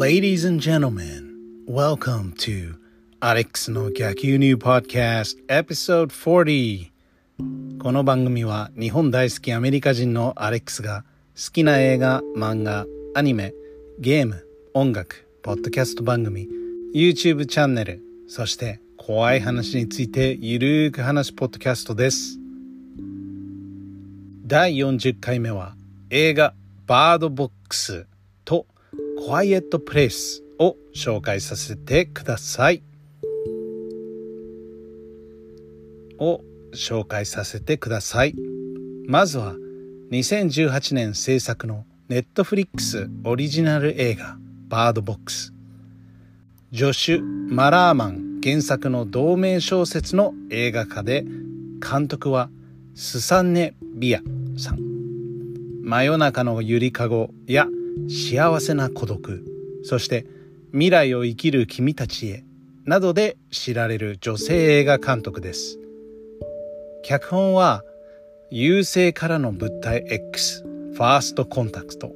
Ladies and gentlemen, welcome to Alex の逆輸入 Podcast Episode 40この番組は日本大好きアメリカ人のアレックスが好きな映画、漫画、アニメ、ゲーム、音楽、ポッドキャスト番組、YouTube チャンネル、そして怖い話についてゆるーく話すポッドキャストです。第40回目は映画バードボックスクワイエットプレイスを紹介させてください。を紹介させてください。まずは2018年制作のネットフリックスオリジナル映画バードボックス。ジョシュ・マラーマン原作の同名小説の映画化で監督はスサンネ・ビアさん。真夜中のゆりかごや幸せな孤独、そして未来を生きる君たちへなどで知られる女性映画監督です。脚本は優勢からの物体 X ファーストコンタクト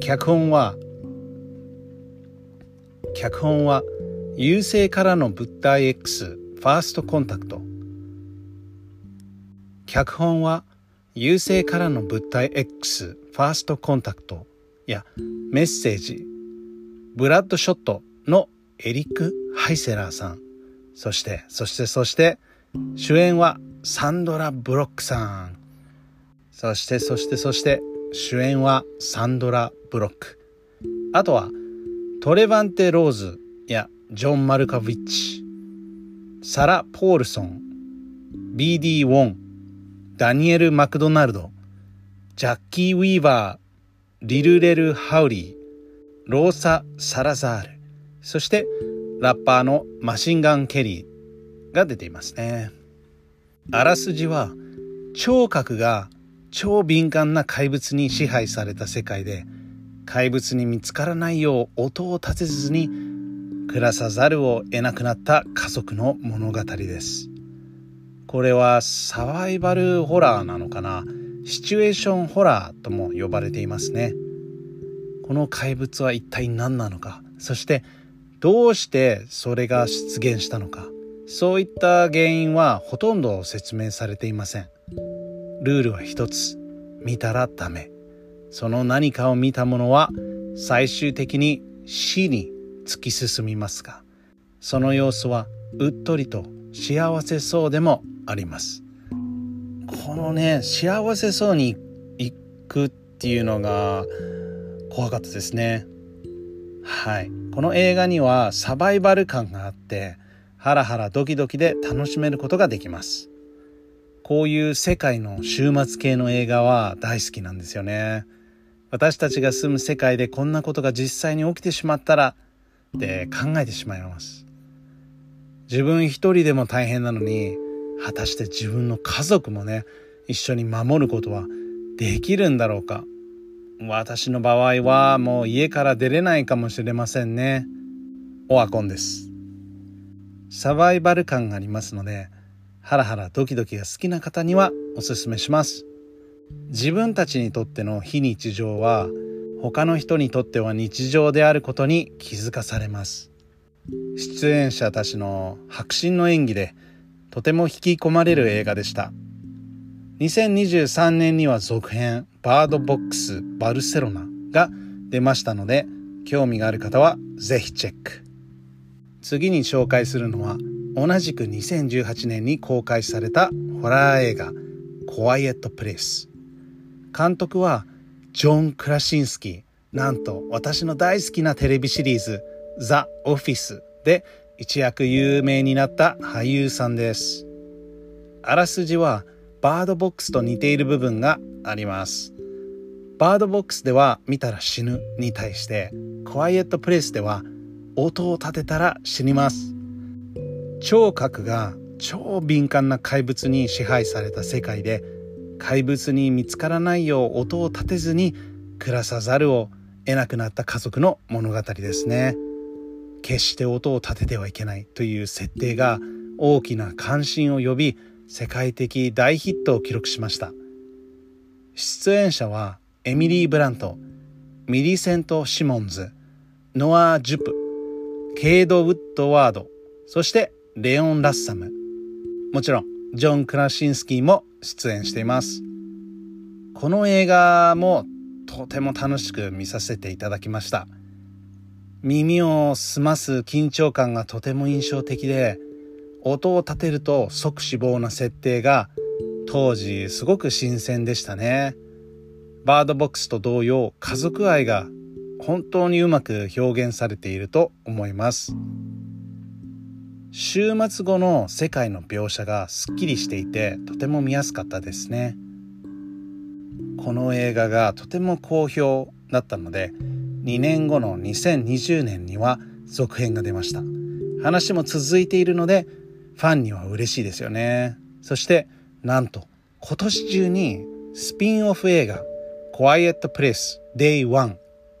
脚本は脚本は優勢からの物体 X ファーストコンタクト。脚本は優勢からの物体 X ファーストコンタクト。やメッセージ。ブラッドショットのエリック・ハイセラーさん。そしてそしてそして主演はサンドラ・ブロックさん。そしてそしてそして主演はサンドラ・ブロック。あとはトレバンテ・ローズやジョン・マルカヴィッチサラ・ポールソン BD・ ウォンダニエル・マクドナルド、ジャッキー・ウィーバー、リルレル・ハウリー、ローサ・サラザール、そしてラッパーのマシンガン・ケリーが出ていますね。あらすじは聴覚が超敏感な怪物に支配された世界で怪物に見つからないよう音を立てずに暮らさざるを得なくなった家族の物語です。これはサバイバルホラーなのかな？シチュエーションホラーとも呼ばれていますね。この怪物は一体何なのか？そしてどうしてそれが出現したのか？そういった原因はほとんど説明されていません。ルールは一つ。見たらダメ。その何かを見た者は最終的に死に突き進みますがその様子はうっとりと幸せそうでもあります。このね幸せそうに行くっていうのが怖かったですね。はい。この映画にはサバイバル感があってハラハラドキドキで楽しめることができます。こういう世界の終末系の映画は大好きなんですよね。私たちが住む世界でこんなことが実際に起きてしまったらって考えてしまいます。自分一人でも大変なのに果たして自分の家族もね一緒に守ることはできるんだろうか。私の場合はもう家から出れないかもしれませんね。オワコンです。サバイバル感がありますのでハラハラドキドキが好きな方にはおすすめします。自分たちにとっての非日常は他の人にとっては日常であることに気づかされます。出演者たちの迫真の演技でとても引き込まれる映画でした。2023年には続編バードボックスバルセロナが出ましたので興味がある方はぜひチェック。次に紹介するのは同じく2018年に公開されたホラー映画「コワイエット・プレイス」監督はジョン・クラシンスキーなんと私の大好きなテレビシリーズ「ザ・オフィス」で一躍有名になった俳優さんです。あらすじはバードボックスと似ている部分があります。バードボックスでは見たら死ぬに対してクワイエットプレイスでは音を立てたら死にます。聴覚が超敏感な怪物に支配された世界で怪物に見つからないよう音を立てずに暮らさざるを得なくなった家族の物語ですね。決して音を立ててはいけないという設定が大きな関心を呼び世界的大ヒットを記録しました出演者はエミリー・ブラントミリセント・シモンズノア・ジュプケイド・ウッドワードそしてレオン・ラッサムもちろんジョン・クラシンスキーも出演しています。この映画もとても楽しく見させていただきました。耳を澄ます緊張感がとても印象的で音を立てると即死亡な設定が当時すごく新鮮でしたね。バードボックスと同様家族愛が本当にうまく表現されていると思います。週末後の世界の描写がすっきりしていてとても見やすかったですね。この映画がとても好評だったので2年後の2020年には続編が出ました。話も続いているのでファンには嬉しいですよね。そしてなんと今年中にスピンオフ映画 Quiet Place Day 1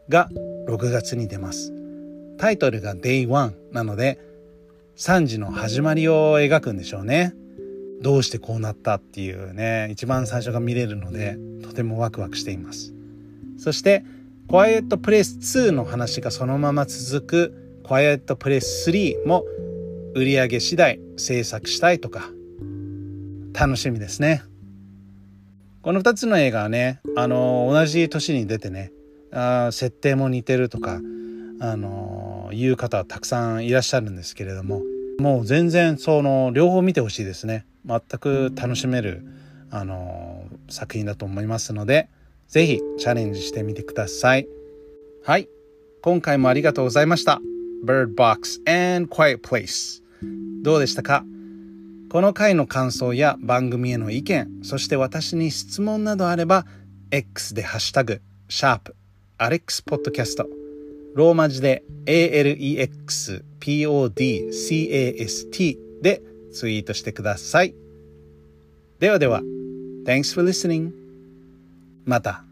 が6月に出ます。タイトルが Day1 なので3時の始まりを描くんでしょうね。どうしてこうなったっていうね一番最初が見れるのでとてもワクワクしています。そして「Quiet Place 2」の話がそのまま続く「Quiet Place 3」も売上次第制作したいとか。楽しみですね。この2つの映画はねあの同じ年に出てねあ設定も似てるとかあのいう方はたくさんいらっしゃるんですけれどももう全然その両方見てほしいですね。全く楽しめるあの作品だと思いますので是非チャレンジしてみてください。はい。今回もありがとうございました。Bird Box and Quiet Place どうでしたか？この回の感想や番組への意見そして私に質問などあれば X でハッシュタグシャープアレックスポッドキャストローマ字で ALEXPODCAST でツイートしてください。ではでは、Thanks for listening. また。